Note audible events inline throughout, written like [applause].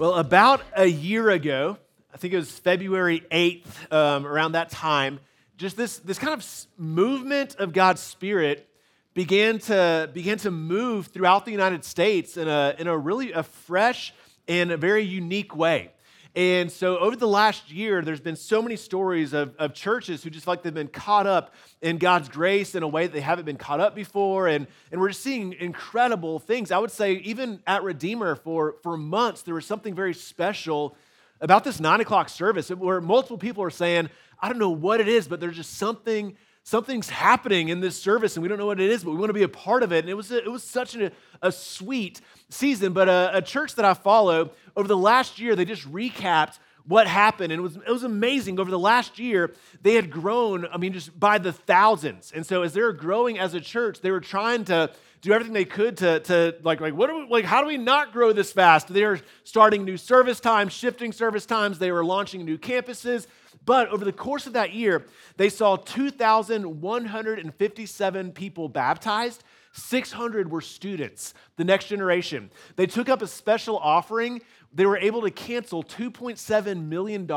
Well, about a year ago, I think it was February 8th, um, around that time, just this, this kind of movement of God's Spirit began to, began to move throughout the United States in a, in a really a fresh and a very unique way. And so, over the last year, there's been so many stories of, of churches who just like they've been caught up in God's grace in a way that they haven't been caught up before. And, and we're just seeing incredible things. I would say, even at Redeemer, for, for months, there was something very special about this nine o'clock service where multiple people are saying, I don't know what it is, but there's just something something's happening in this service and we don't know what it is, but we want to be a part of it. And it was, a, it was such a, a sweet season. But a, a, church that I follow, over the last year, they just recapped what happened. And it was, it was amazing. Over the last year, they had grown, I mean, just by the thousands. And so as they were growing as a church, they were trying to do everything they could to, to like, like, what we, like, how do we not grow this fast? They were starting new service times, shifting service times. They were launching new campuses. But over the course of that year, they saw 2,157 people baptized. 600 were students, the next generation. They took up a special offering they were able to cancel $2.7 million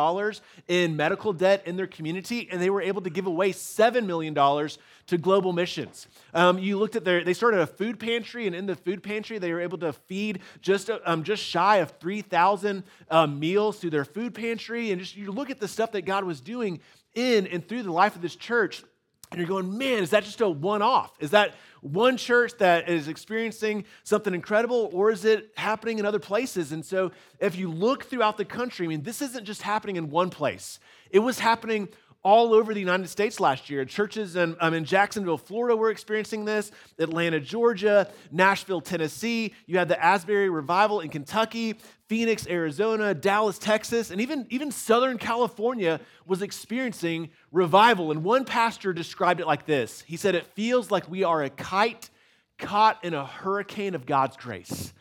in medical debt in their community, and they were able to give away $7 million to global missions. Um, you looked at their, they started a food pantry, and in the food pantry, they were able to feed just, um, just shy of 3,000 um, meals through their food pantry. And just you look at the stuff that God was doing in and through the life of this church, and you're going, man, is that just a one off? Is that one church that is experiencing something incredible, or is it happening in other places? And so, if you look throughout the country, I mean, this isn't just happening in one place, it was happening all over the United States last year. Churches in, um, in Jacksonville, Florida were experiencing this, Atlanta, Georgia, Nashville, Tennessee. You had the Asbury Revival in Kentucky, Phoenix, Arizona, Dallas, Texas, and even, even Southern California was experiencing revival. And one pastor described it like this He said, It feels like we are a kite caught in a hurricane of God's grace.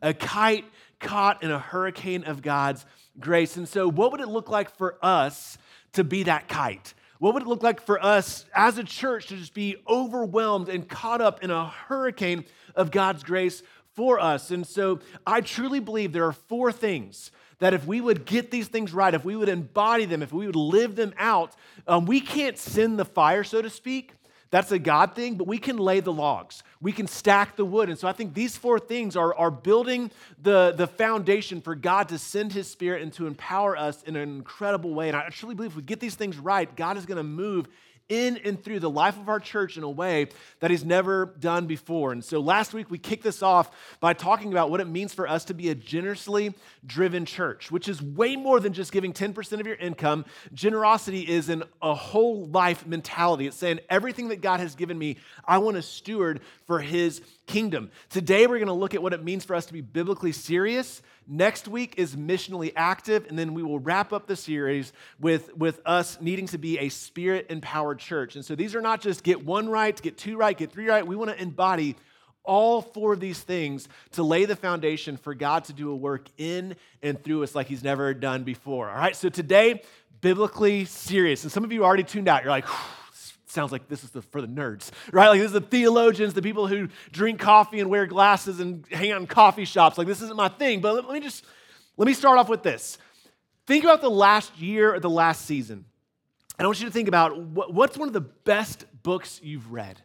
A kite caught in a hurricane of God's grace. And so, what would it look like for us? To be that kite? What would it look like for us as a church to just be overwhelmed and caught up in a hurricane of God's grace for us? And so I truly believe there are four things that if we would get these things right, if we would embody them, if we would live them out, um, we can't send the fire, so to speak, that's a God thing, but we can lay the logs. We can stack the wood. And so I think these four things are, are building the, the foundation for God to send his spirit and to empower us in an incredible way. And I truly believe if we get these things right, God is going to move in and through the life of our church in a way that he's never done before. And so last week we kicked this off by talking about what it means for us to be a generously driven church, which is way more than just giving 10% of your income. Generosity is an, a whole life mentality. It's saying everything that God has given me, I want to steward for his kingdom. Today we're going to look at what it means for us to be biblically serious Next week is missionally active, and then we will wrap up the series with, with us needing to be a spirit empowered church. And so these are not just get one right, get two right, get three right. We want to embody all four of these things to lay the foundation for God to do a work in and through us like He's never done before. All right, so today, biblically serious. And some of you already tuned out. You're like, [sighs] sounds like this is the, for the nerds, right? Like this is the theologians, the people who drink coffee and wear glasses and hang out in coffee shops. Like this isn't my thing. But let, me just let me start off with this. Think about the last year or the last season. And I want you to think about what, what's one of the best books you've read.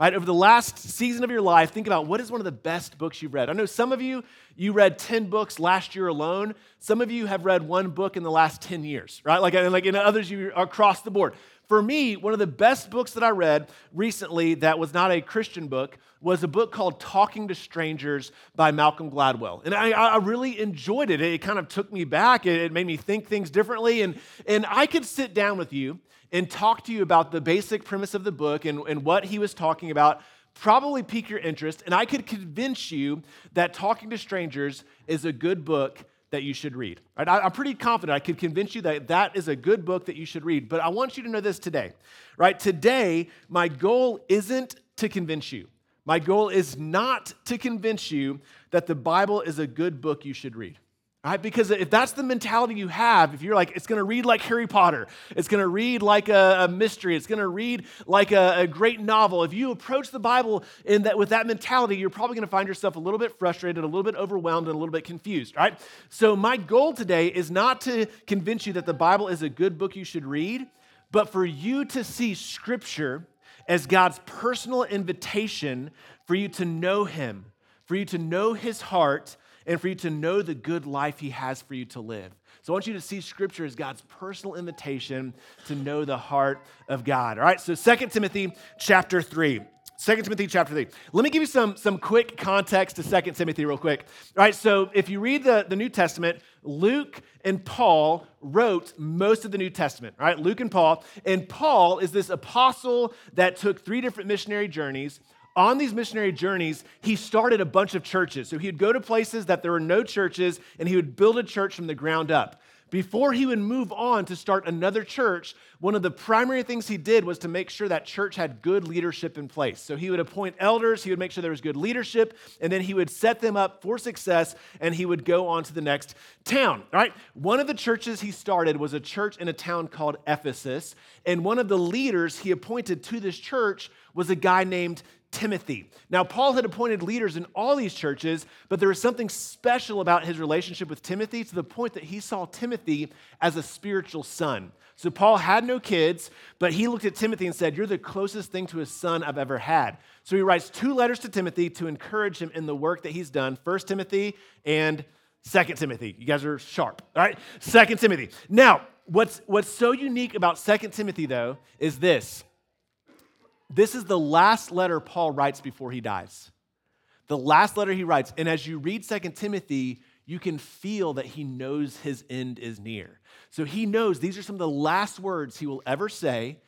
Right, over the last season of your life, think about what is one of the best books you've read. I know some of you, you read 10 books last year alone. Some of you have read one book in the last 10 years, right? Like, and like in others, you are across the board. For me, one of the best books that I read recently that was not a Christian book was a book called Talking to Strangers by Malcolm Gladwell. And I, I really enjoyed it. It kind of took me back, it made me think things differently. And, and I could sit down with you and talk to you about the basic premise of the book and, and what he was talking about probably pique your interest, and I could convince you that Talking to Strangers is a good book that you should read. Right? I, am pretty confident I could convince you that that is a good book that you should read. But I want you to know this today. Right? Today, my goal isn't to convince you. My goal is not to convince you that the Bible is a good book you should read. Right? Because if that's the mentality you have, if you're like, it's going to read like Harry Potter, it's going to read like a, a mystery, it's going to read like a, a, great novel, if you approach the Bible in that, with that mentality, you're probably going to find yourself a little bit frustrated, a little bit overwhelmed, and a little bit confused, right? So, my goal today is not to convince you that the Bible is a good book you should read, but for you to see Scripture as God's personal invitation for you to know Him, for you to know His heart and for you to know the good life He has for you to live. So I want you to see Scripture as God's personal invitation to know the heart of God. All right, so 2 Timothy chapter 3. 2 Timothy chapter 3. Let me give you some, some quick context to 2 Timothy, real quick. All right, so if you read the, the New Testament, Luke and Paul wrote most of the New Testament, right? Luke and Paul. And Paul is this apostle that took three different missionary journeys on these missionary journeys, he started a bunch of churches. So he would go to places that there were no churches and he would build a church from the ground up. Before he would move on to start another church, one of the primary things he did was to make sure that church had good leadership in place. So he would appoint elders, he would make sure there was good leadership, and then he would set them up for success and he would go on to the next town, right? One of the churches he started was a church in a town called Ephesus, and one of the leaders he appointed to this church was a guy named Timothy. Now, Paul had appointed leaders in all these churches, but there was something special about his relationship with Timothy to the point that he saw Timothy as a spiritual son. So, Paul had no kids, but he looked at Timothy and said, You're the closest thing to a son I've ever had. So, he writes two letters to Timothy to encourage him in the work that he's done First Timothy and Second Timothy. You guys are sharp, all right? Second Timothy. Now, what's, what's so unique about Second Timothy, though, is this this is the last letter Paul writes before he dies. The last letter he writes. And as you read Second Timothy, you can feel that he knows his end is near. So he knows these are some of the last words he will ever say,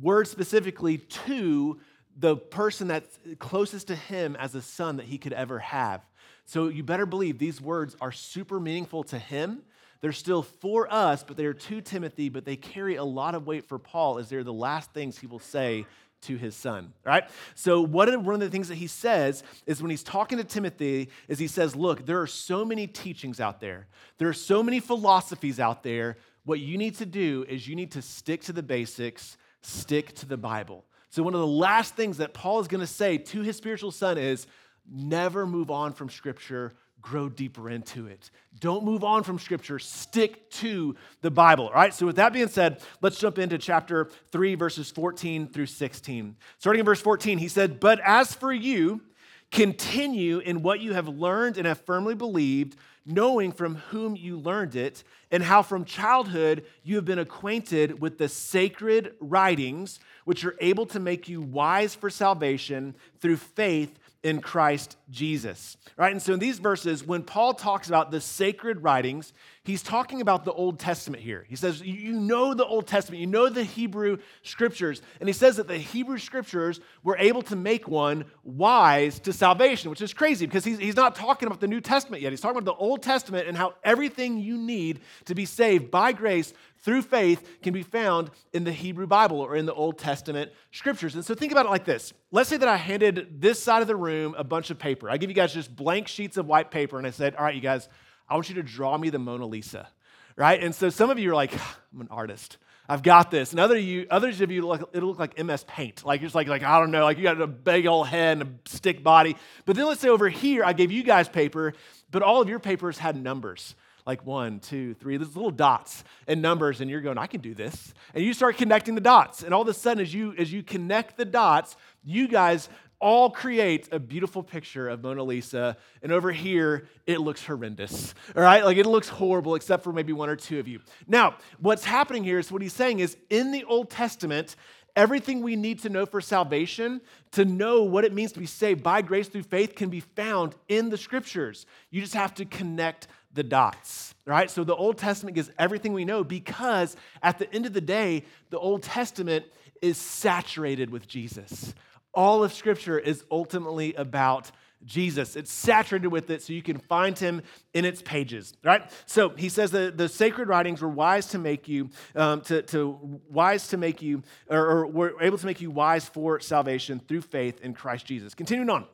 words specifically to the person that's closest to him as a son that he could ever have. So you better believe these words are super meaningful to him. They're still for us, but they're to Timothy, but they carry a lot of weight for Paul as they're the last things he will say to his son, right? So one of, the, one of the things that he says is when he's talking to Timothy is he says, look, there are so many teachings out there. There are so many philosophies out there. What you need to do is you need to stick to the basics, stick to the Bible. So one of the last things that Paul is going to say to his spiritual son is never move on from scripture grow deeper into it. Don't move on from Scripture. Stick to the Bible. All right, so with that being said, let's jump into chapter 3, verses 14 through 16. Starting in verse 14, he said, But as for you, continue in what you have learned and have firmly believed, knowing from whom you learned it, and how from childhood you have been acquainted with the sacred writings, which are able to make you wise for salvation through faith in Christ Jesus. Right? And so in these verses, when Paul talks about the sacred writings, he's talking about the Old Testament here. He says, You know the Old Testament, you know the Hebrew scriptures. And he says that the Hebrew scriptures were able to make one wise to salvation, which is crazy because he's, he's not talking about the New Testament yet. He's talking about the Old Testament and how everything you need to be saved by grace through faith can be found in the Hebrew Bible or in the Old Testament scriptures. And so think about it like this. Let's say that I handed this side of the room a bunch of paper. I give you guys just blank sheets of white paper and I said, All right, you guys, I want you to draw me the Mona Lisa. Right? And so some of you are like, I'm an artist. I've got this. And other you, others of you, it'll look like MS Paint. Like you're just like, like, I don't know, like you got a big old head and a stick body. But then let's say over here, I gave you guys paper, but all of your papers had numbers like one, two, three, there's little dots and numbers, and you're going, I can do this. And you start connecting the dots. And all of a sudden, as you as you connect the dots, you guys all create a beautiful picture of Mona Lisa. And over here, it looks horrendous. All right? Like it looks horrible, except for maybe one or two of you. Now, what's happening here is what he's saying is in the Old Testament, everything we need to know for salvation, to know what it means to be saved by grace through faith, can be found in the scriptures. You just have to connect the dots, right? So the Old Testament gives everything we know because at the end of the day, the Old Testament is saturated with Jesus. All of Scripture is ultimately about Jesus. It's saturated with it so you can find him in its pages, right? So he says that the sacred writings were wise to make you, um, to, to, wise to make you, or, or were able to make you wise for salvation through faith in Christ Jesus. Continuing on.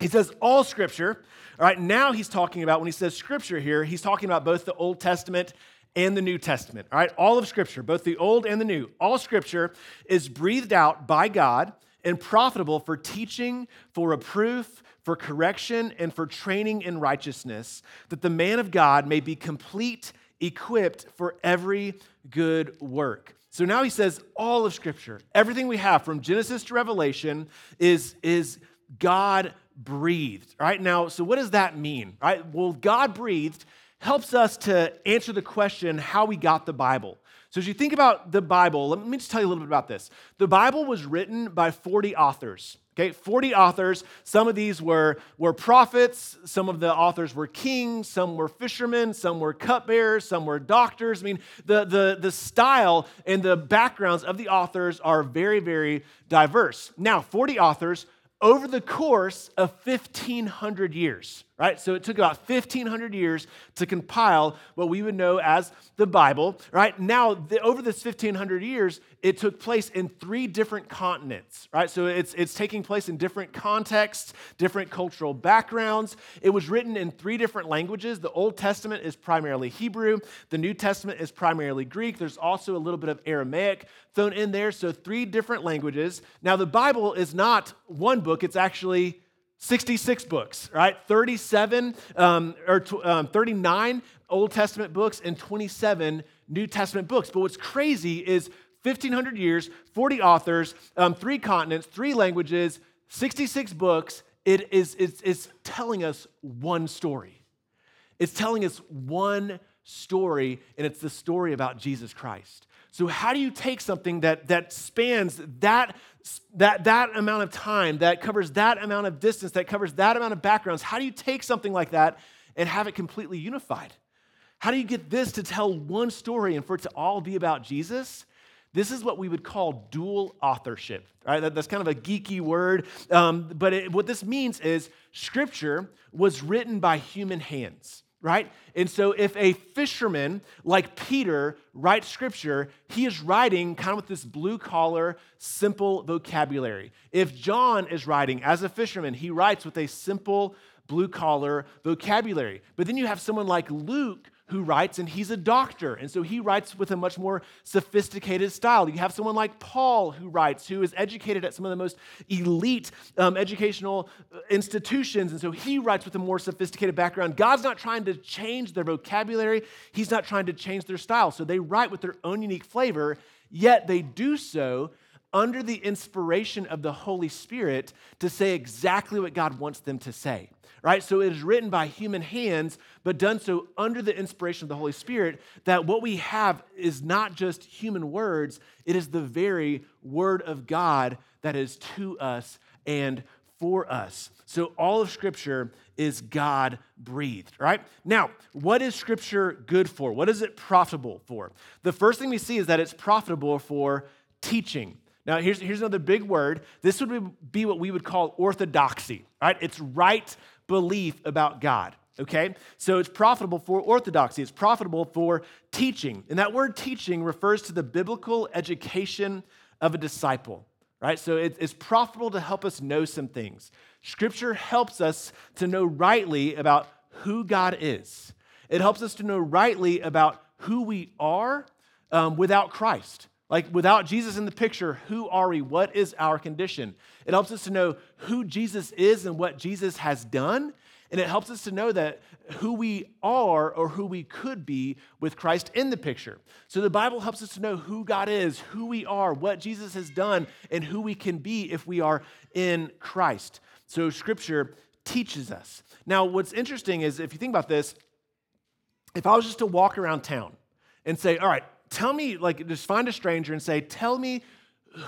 He says all scripture. All right, now he's talking about, when he says scripture here, he's talking about both the Old Testament and the New Testament. All right, all of scripture, both the Old and the New. All scripture is breathed out by God and profitable for teaching, for reproof, for correction, and for training in righteousness, that the man of God may be complete, equipped for every good work. So now he says all of Scripture, everything we have from Genesis to Revelation is, is God breathed. Right now, so what does that mean? Right? Well, God breathed helps us to answer the question how we got the Bible. So, as you think about the Bible, let me just tell you a little bit about this. The Bible was written by 40 authors. Okay, 40 authors. Some of these were, were prophets, some of the authors were kings, some were fishermen, some were cupbearers, some were doctors. I mean, the, the, the style and the backgrounds of the authors are very, very diverse. Now, 40 authors over the course of 1,500 years right? So it took about 1,500 years to compile what we would know as the Bible, right? Now, the, over this 1,500 years, it took place in three different continents, right? So it's, it's taking place in different contexts, different cultural backgrounds. It was written in three different languages. The Old Testament is primarily Hebrew, the New Testament is primarily Greek. There's also a little bit of Aramaic thrown in there, so three different languages. Now, the Bible is not one book, it's actually 66 books, right? 37 um, or um, 39 Old Testament books and 27 New Testament books. But what's crazy is 1,500 years, 40 authors, um, three continents, three languages, 66 books. It is it's, it's telling us one story. It's telling us one story, and it's the story about Jesus Christ. So, how do you take something that, that spans that, that, that amount of time, that covers that amount of distance, that covers that amount of backgrounds? How do you take something like that and have it completely unified? How do you get this to tell one story and for it to all be about Jesus? This is what we would call dual authorship, right? That, that's kind of a geeky word. Um, but it, what this means is scripture was written by human hands right? And so if a fisherman like Peter writes scripture, he is writing kind of with this blue collar, simple vocabulary. If John is writing as a fisherman, he writes with a simple, blue collar vocabulary. But then you have someone like Luke who writes, and he's a doctor. And so he writes with a much more sophisticated style. You have someone like Paul who writes, who is educated at some of the most elite um, educational uh, institutions. And so he writes with a more sophisticated background. God's not trying to change their vocabulary, he's not trying to change their style. So they write with their own unique flavor, yet they do so under the inspiration of the Holy Spirit to say exactly what God wants them to say right? So it is written by human hands, but done so under the inspiration of the Holy Spirit, that what we have is not just human words, it is the very word of God that is to us and for us. So all of Scripture is God breathed, right? Now, what is Scripture good for? What is it profitable for? The first thing we see is that it's profitable for teaching. Now, here's, here's another big word. This would be what we would call orthodoxy, right? It's right belief about God. Okay? So it's profitable for orthodoxy, it's profitable for teaching. And that word teaching refers to the biblical education of a disciple, right? So it's profitable to help us know some things. Scripture helps us to know rightly about who God is, it helps us to know rightly about who we are um, without Christ. Like without Jesus in the picture, who are we? What is our condition? It helps us to know who Jesus is and what Jesus has done. And it helps us to know that who we are or who we could be with Christ in the picture. So the Bible helps us to know who God is, who we are, what Jesus has done, and who we can be if we are in Christ. So scripture teaches us. Now, what's interesting is if you think about this, if I was just to walk around town and say, all right, tell me, like, just find a stranger and say, tell me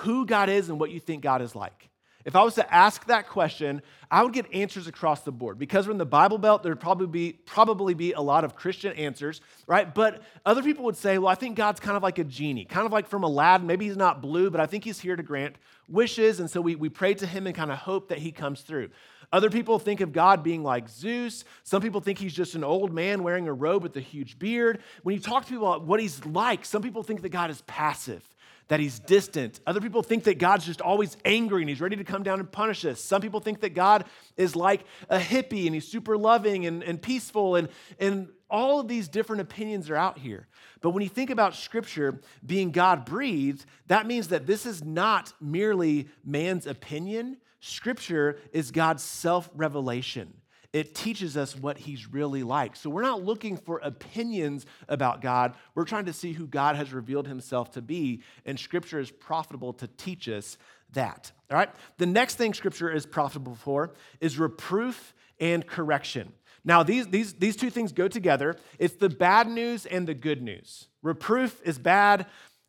who God is and what you think God is like. If I was to ask that question, I would get answers across the board. Because we're in the Bible Belt, there'd probably be, probably be a lot of Christian answers, right? But other people would say, well, I think God's kind of like a genie, kind of like from Aladdin. Maybe he's not blue, but I think he's here to grant wishes. And so we, we pray to him and kind of hope that he comes through. Other people think of God being like Zeus. Some people think he's just an old man wearing a robe with a huge beard. When you talk to people about what he's like, some people think that God is passive, that he's distant. Other people think that God's just always angry and he's ready to come down and punish us. Some people think that God is like a hippie and he's super loving and, and peaceful. And, and all of these different opinions are out here. But when you think about Scripture being God breathed, that means that this is not merely man's opinion. Scripture is God's self revelation it teaches us what he's really like. So we're not looking for opinions about God. We're trying to see who God has revealed himself to be, and scripture is profitable to teach us that. All right? The next thing scripture is profitable for is reproof and correction. Now, these, these, these two things go together. It's the bad news and the good news. Reproof is bad,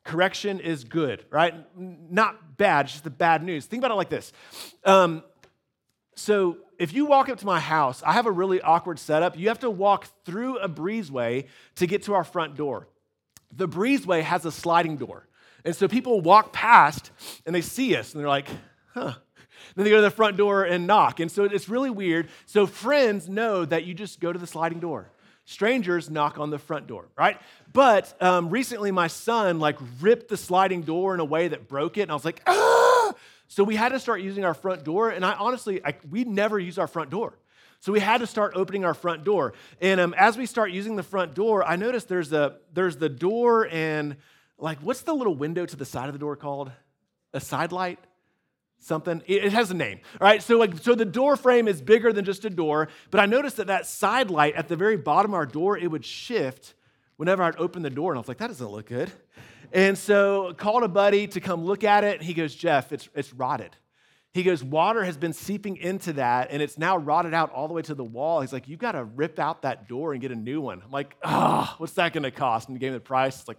correction is good, right? Not bad, just the bad news. Think about it like this. Um, so if you walk up to my house, I have a really awkward setup. You have to walk through a breezeway to get to our front door. The breezeway has a sliding door. And so people walk past and they see us and they're like, huh. Then they go to the front door and knock. And so it's really weird. So friends know that you just go to the sliding door. Strangers knock on the front door, right? But um, recently my son like ripped the sliding door in a way that broke it. And I was like, ah! So we had to start using our front door. And I honestly, I, we never use our front door. So we had to start opening our front door. And um, as we start using the front door, I noticed there's, a, there's the door and like, what's the little window to the side of the door called? A side light? Something. It has a name. All right. So like, so the door frame is bigger than just a door. But I noticed that that side light at the very bottom of our door, it would shift whenever I'd open the door. And I was like, that doesn't look good. And so called a buddy to come look at it. And he goes, Jeff, it's, it's rotted. He goes, water has been seeping into that and it's now rotted out all the way to the wall. He's like, you've got to rip out that door and get a new one. I'm like, oh, what's that going to cost? And he gave me the price. It's like,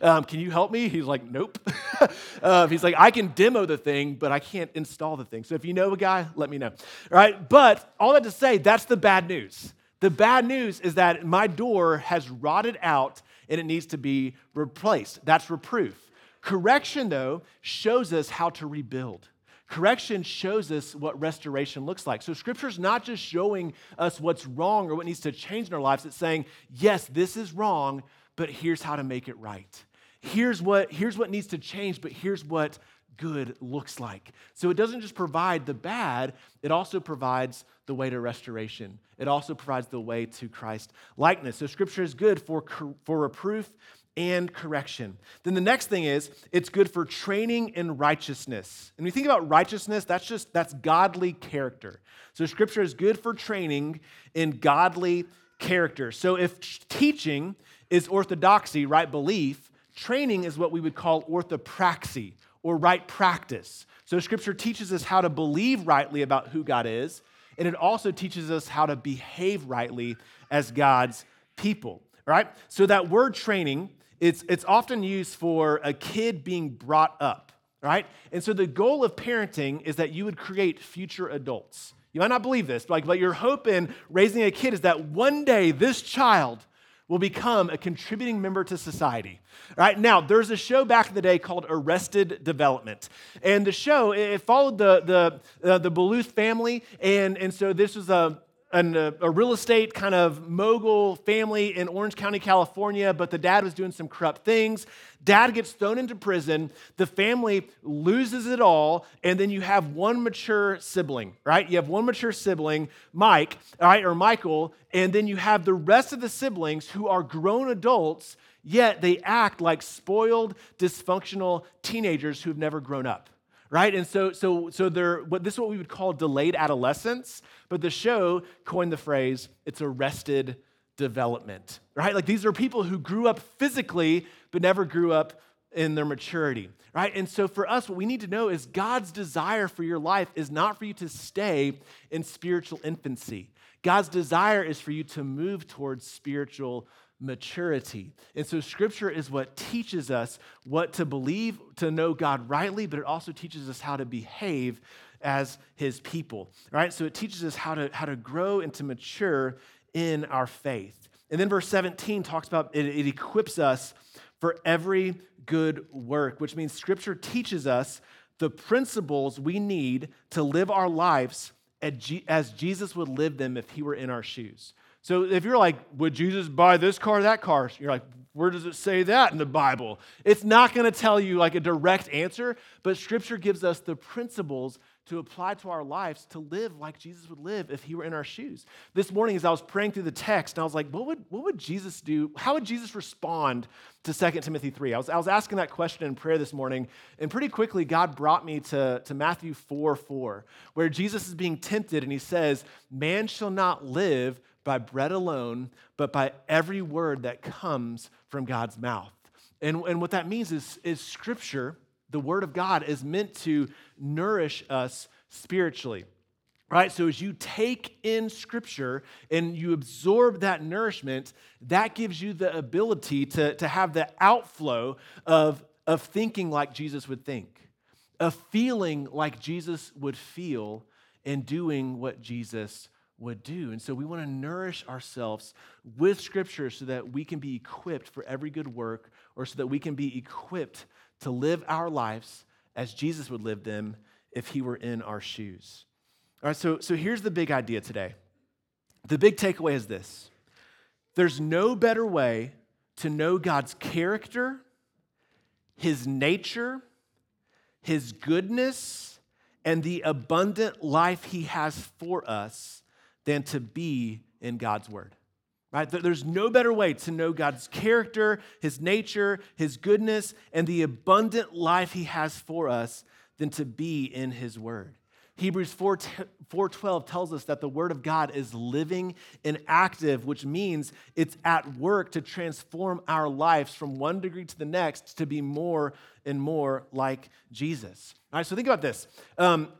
um, can you help me? He's like, nope. [laughs] um, he's like, I can demo the thing, but I can't install the thing. So if you know a guy, let me know. All right. But all that to say, that's the bad news. The bad news is that my door has rotted out and it needs to be replaced. That's reproof. Correction, though, shows us how to rebuild. Correction shows us what restoration looks like. So, Scripture is not just showing us what's wrong or what needs to change in our lives, it's saying, yes, this is wrong, but here's how to make it right. Here's what, here's what needs to change, but here's what good looks like. So, it doesn't just provide the bad, it also provides the way to restoration. It also provides the way to Christ likeness. So, Scripture is good for, for reproof and correction. Then the next thing is it's good for training in righteousness. And you think about righteousness, that's just that's godly character. So scripture is good for training in godly character. So if teaching is orthodoxy, right belief, training is what we would call orthopraxy or right practice. So scripture teaches us how to believe rightly about who God is, and it also teaches us how to behave rightly as God's people All right? So that word training it's, it's often used for a kid being brought up, right? And so the goal of parenting is that you would create future adults. You might not believe this, but, like, but your hope in raising a kid is that one day this child will become a contributing member to society. Right now, there's a show back in the day called Arrested Development, and the show it followed the the uh, the Bluth family, and and so this was a an, a, a real estate kind of mogul family in Orange County, California, but the dad was doing some corrupt things. Dad gets thrown into prison. The family loses it all. And then you have one mature sibling, right? You have one mature sibling, Mike, right, or Michael. And then you have the rest of the siblings who are grown adults, yet they act like spoiled, dysfunctional teenagers who've never grown up right? And so, so, so they're, what, this is what we would call delayed adolescence, but the show coined the phrase, it's arrested development, right? Like these are people who grew up physically, but never grew up in their maturity, right? And so for us, what we need to know is God's desire for your life is not for you to stay in spiritual infancy. God's desire is for you to move towards spiritual maturity. And so, scripture is what teaches us what to believe, to know God rightly, but it also teaches us how to behave as his people, right? So, it teaches us how to, how to grow and to mature in our faith. And then, verse 17 talks about it, it equips us for every good work, which means scripture teaches us the principles we need to live our lives as Jesus would live them if he were in our shoes. So if you're like, would Jesus buy this car, that car? You're like, Where does it say that in the Bible? It's not going to tell you like a direct answer, but Scripture gives us the principles to apply to our lives to live like Jesus would live if he were in our shoes. This morning, as I was praying through the text, and I was like, what would, what would Jesus do? How would Jesus respond to 2 Timothy 3? I was, I was asking that question in prayer this morning, and pretty quickly, God brought me to, to Matthew 4 4, where Jesus is being tempted, and he says, Man shall not live by bread alone, but by every word that comes from God's mouth. And, and what that means is, is scripture the Word of God is meant to nourish us spiritually. Right? So as you take in Scripture and you absorb that nourishment, that gives you the ability to, to have the outflow of, of thinking like Jesus would think, of feeling like Jesus would feel, and doing what Jesus would do. And so we want to nourish ourselves with Scripture so that we can be equipped for every good work or so that we can be equipped to live our lives as Jesus would live them if he were in our shoes. All right, so, so here's the big idea today. The big takeaway is this there's no better way to know God's character, his nature, his goodness, and the abundant life he has for us than to be in God's word. Right? There's no better way to know God's character, his nature, his goodness, and the abundant life he has for us than to be in his word. Hebrews 4, 4:12 tells us that the word of God is living and active, which means it's at work to transform our lives from one degree to the next to be more and more like Jesus. All right, so think about this. Um,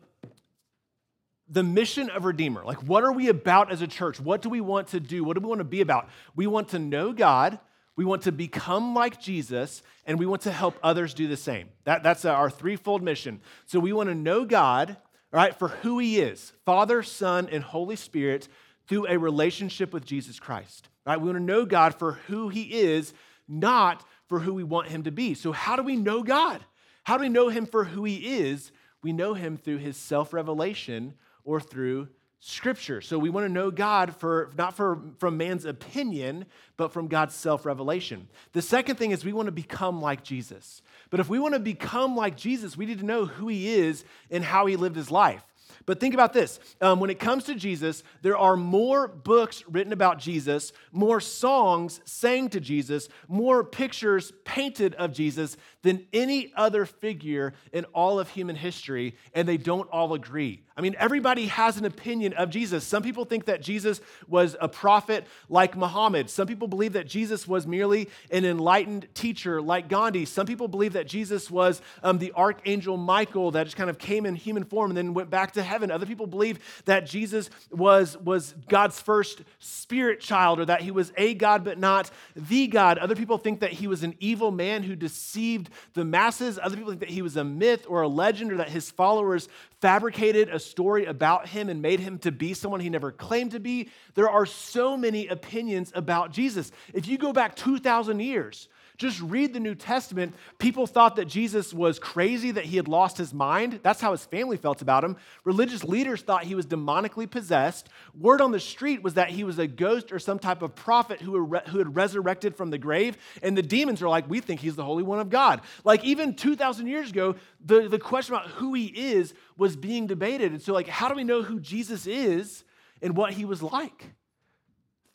the mission of Redeemer. Like, what are we about as a church? What do we want to do? What do we want to be about? We want to know God, we want to become like Jesus, and we want to help others do the same. That, that's our threefold mission. So, we want to know God, right, for who He is Father, Son, and Holy Spirit through a relationship with Jesus Christ. Right? We want to know God for who He is, not for who we want Him to be. So, how do we know God? How do we know Him for who He is? We know Him through His self revelation or through scripture. So we want to know God for not for from man's opinion, but from God's self-revelation. The second thing is we want to become like Jesus. But if we want to become like Jesus, we need to know who he is and how he lived his life. But think about this um, when it comes to Jesus, there are more books written about Jesus, more songs sang to Jesus, more pictures painted of Jesus than any other figure in all of human history, and they don't all agree. I mean, everybody has an opinion of Jesus. Some people think that Jesus was a prophet like Muhammad. Some people believe that Jesus was merely an enlightened teacher like Gandhi. Some people believe that Jesus was um, the archangel Michael that just kind of came in human form and then went back to heaven. Other people believe that Jesus was, was God's first spirit child or that he was a God but not the God. Other people think that he was an evil man who deceived the masses. Other people think that he was a myth or a legend or that his followers fabricated a story about him and made him to be someone he never claimed to be. There are so many opinions about Jesus. If you go back 2,000 years, just read the New Testament. People thought that Jesus was crazy, that he had lost his mind. That's how his family felt about him. Religious leaders thought he was demonically possessed. Word on the street was that he was a ghost or some type of prophet who, who had resurrected from the grave. And the demons are like, we think he's the Holy One of God. Like even 2,000 years ago, the, the question about who he is was being debated. And so, like, how do we know who Jesus is and what he was like?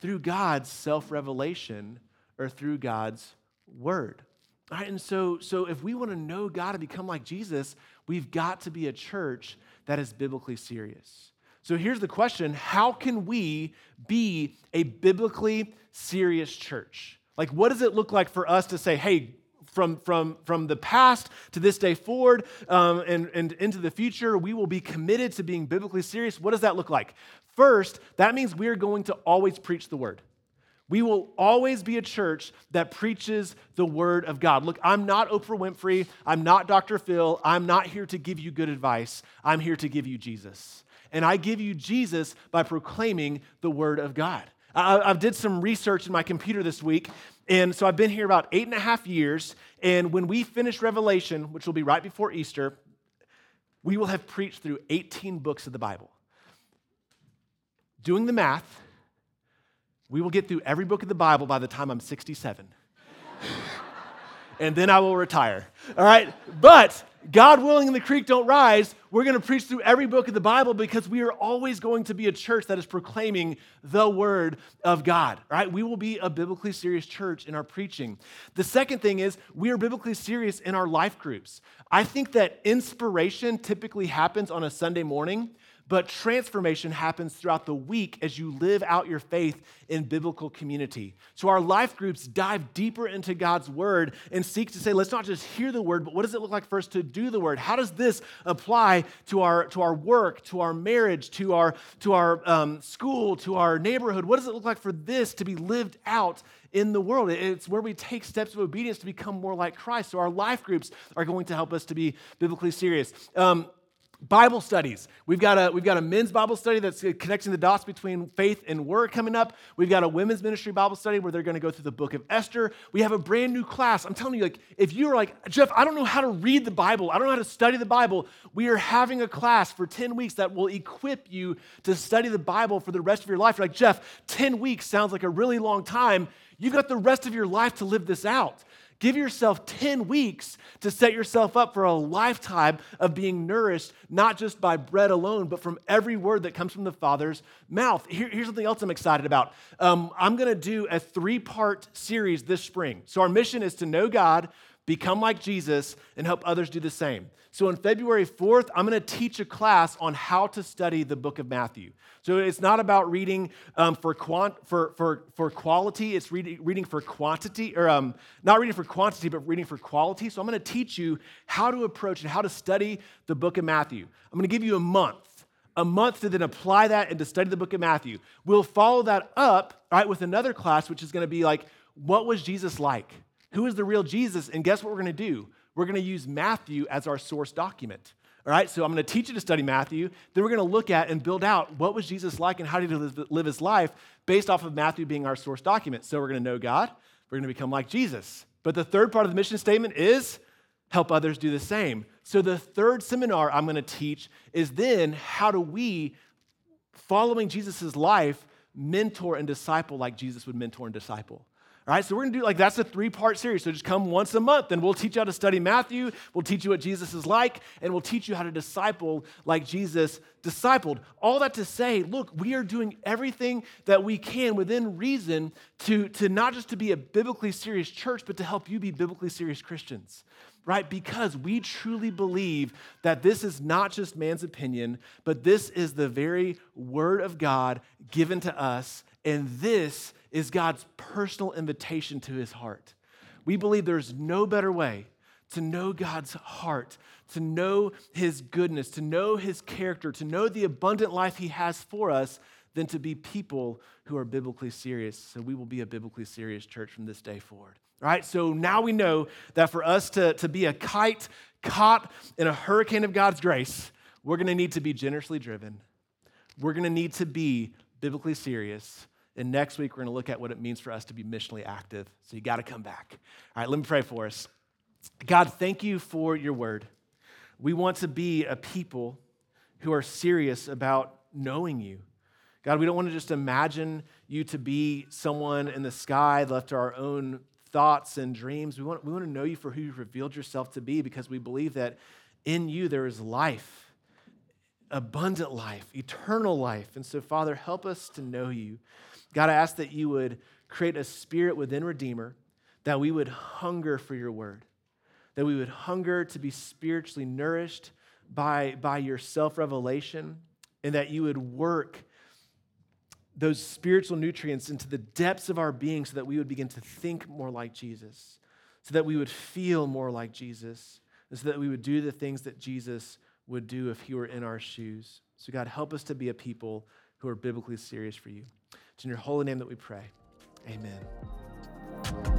Through God's self revelation or through God's word. All right, and so, so if we want to know God and become like Jesus, we've got to be a church that is biblically serious. So here's the question How can we be a biblically serious church? Like, what does it look like for us to say, hey, from, from, from the past to this day forward um, and, and into the future, we will be committed to being biblically serious. What does that look like? First, that means we are going to always preach the word. We will always be a church that preaches the word of God. Look, I'm not Oprah Winfrey. I'm not Dr. Phil. I'm not here to give you good advice. I'm here to give you Jesus. And I give you Jesus by proclaiming the word of God. I, I did some research in my computer this week. And so I've been here about eight and a half years. And when we finish Revelation, which will be right before Easter, we will have preached through 18 books of the Bible. Doing the math, we will get through every book of the Bible by the time I'm 67. [laughs] and then I will retire. All right? But God willing and the creek don't rise, we're going to preach through every book of the Bible because we are always going to be a church that is proclaiming the word of God, right? We will be a biblically serious church in our preaching. The second thing is we are biblically serious in our life groups. I think that inspiration typically happens on a Sunday morning but transformation happens throughout the week as you live out your faith in biblical community. So our life groups dive deeper into God's word and seek to say, let's not just hear the word, but what does it look like for us to do the word? How does this apply to our, to our work, to our marriage, to our, to our um, school, to our neighborhood? What does it look like for this to be lived out in the world. It's where we take steps of obedience to become more like Christ. So our life groups are going to help us to be biblically serious. Um, Bible studies. We've got, a, we've got a men's Bible study that's connecting the dots between faith and work coming up. We've got a women's ministry Bible study where they're going to go through the book of Esther. We have a brand new class. I'm telling you, like, if you're like, Jeff, I don't know how to read the Bible, I don't know how to study the Bible, we are having a class for 10 weeks that will equip you to study the Bible for the rest of your life. You're like, Jeff, 10 weeks sounds like a really long time. You've got the rest of your life to live this out. Give yourself 10 weeks to set yourself up for a lifetime of being nourished, not just by bread alone, but from every word that comes from the Father's mouth. Here, here's something else I'm excited about. Um, I'm going to do a three part series this spring. So, our mission is to know God, become like Jesus, and help others do the same. So on February 4th, I'm going to teach a class on how to study the book of Matthew. So it's not about reading um, for, quant, for, for, for quality, it's reading, reading for quantity, or um, not reading for quantity, but reading for quality. So I'm going to teach you how to approach and how to study the book of Matthew. I'm going to give you a month a month to then apply that and to study the book of Matthew. We'll follow that up, right, with another class, which is going to be like, what was Jesus like? Who is the real Jesus? And guess what we're going to do? we're going to use Matthew as our source document. All right, so I'm going to teach you to study Matthew. Then we're going to look at and build out what was Jesus like and how did he live his life based off of Matthew being our source document. So we're going to know God, we're going to become like Jesus. But the third part of the mission statement is help others do the same. So the third seminar I'm going to teach is then how do we, following Jesus' life, mentor and disciple like Jesus would mentor and disciple. All right, so we're gonna do like that's a three part series. So just come once a month and we'll teach you how to study Matthew, we'll teach you what Jesus is like, and we'll teach you how to disciple like Jesus discipled. All that to say, look, we are doing everything that we can within reason to, to not just to be a biblically serious church, but to help you be biblically serious Christians right? Because we truly believe that this is not just man's opinion, but this is the very word of God given to us. And this is God's personal invitation to his heart. We believe there's no better way to know God's heart, to know his goodness, to know his character, to know the abundant life he has for us than to be people who are biblically serious. So we will be a biblically serious church from this day forward. All right, so now we know that for us to, to be a kite caught in a hurricane of God's grace, we're to need to be generously driven. We're to need to be biblically serious. And next week, we're going to look at what it means for us to be missionally active. So you got to come back. All right, let me pray for us. God, thank you for your word. We want to be a people who are serious about knowing you. God, we don't want to just imagine you to be someone in the sky left to our own thoughts and dreams. We want, we want to know you for who you've revealed yourself to be because we believe that in you there is life, abundant life, eternal life. And so, Father, help us to know you. God, I ask that you would create a spirit within Redeemer, that we would hunger for your word, that we would hunger to be spiritually nourished by, by your self revelation, and that you would work those spiritual nutrients into the depths of our being so that we would begin to think more like Jesus, so that we would feel more like Jesus, and so that we would do the things that Jesus would do if he were in our shoes. So, God, help us to be a people who are biblically serious for you. It's in your holy name that we pray. Amen.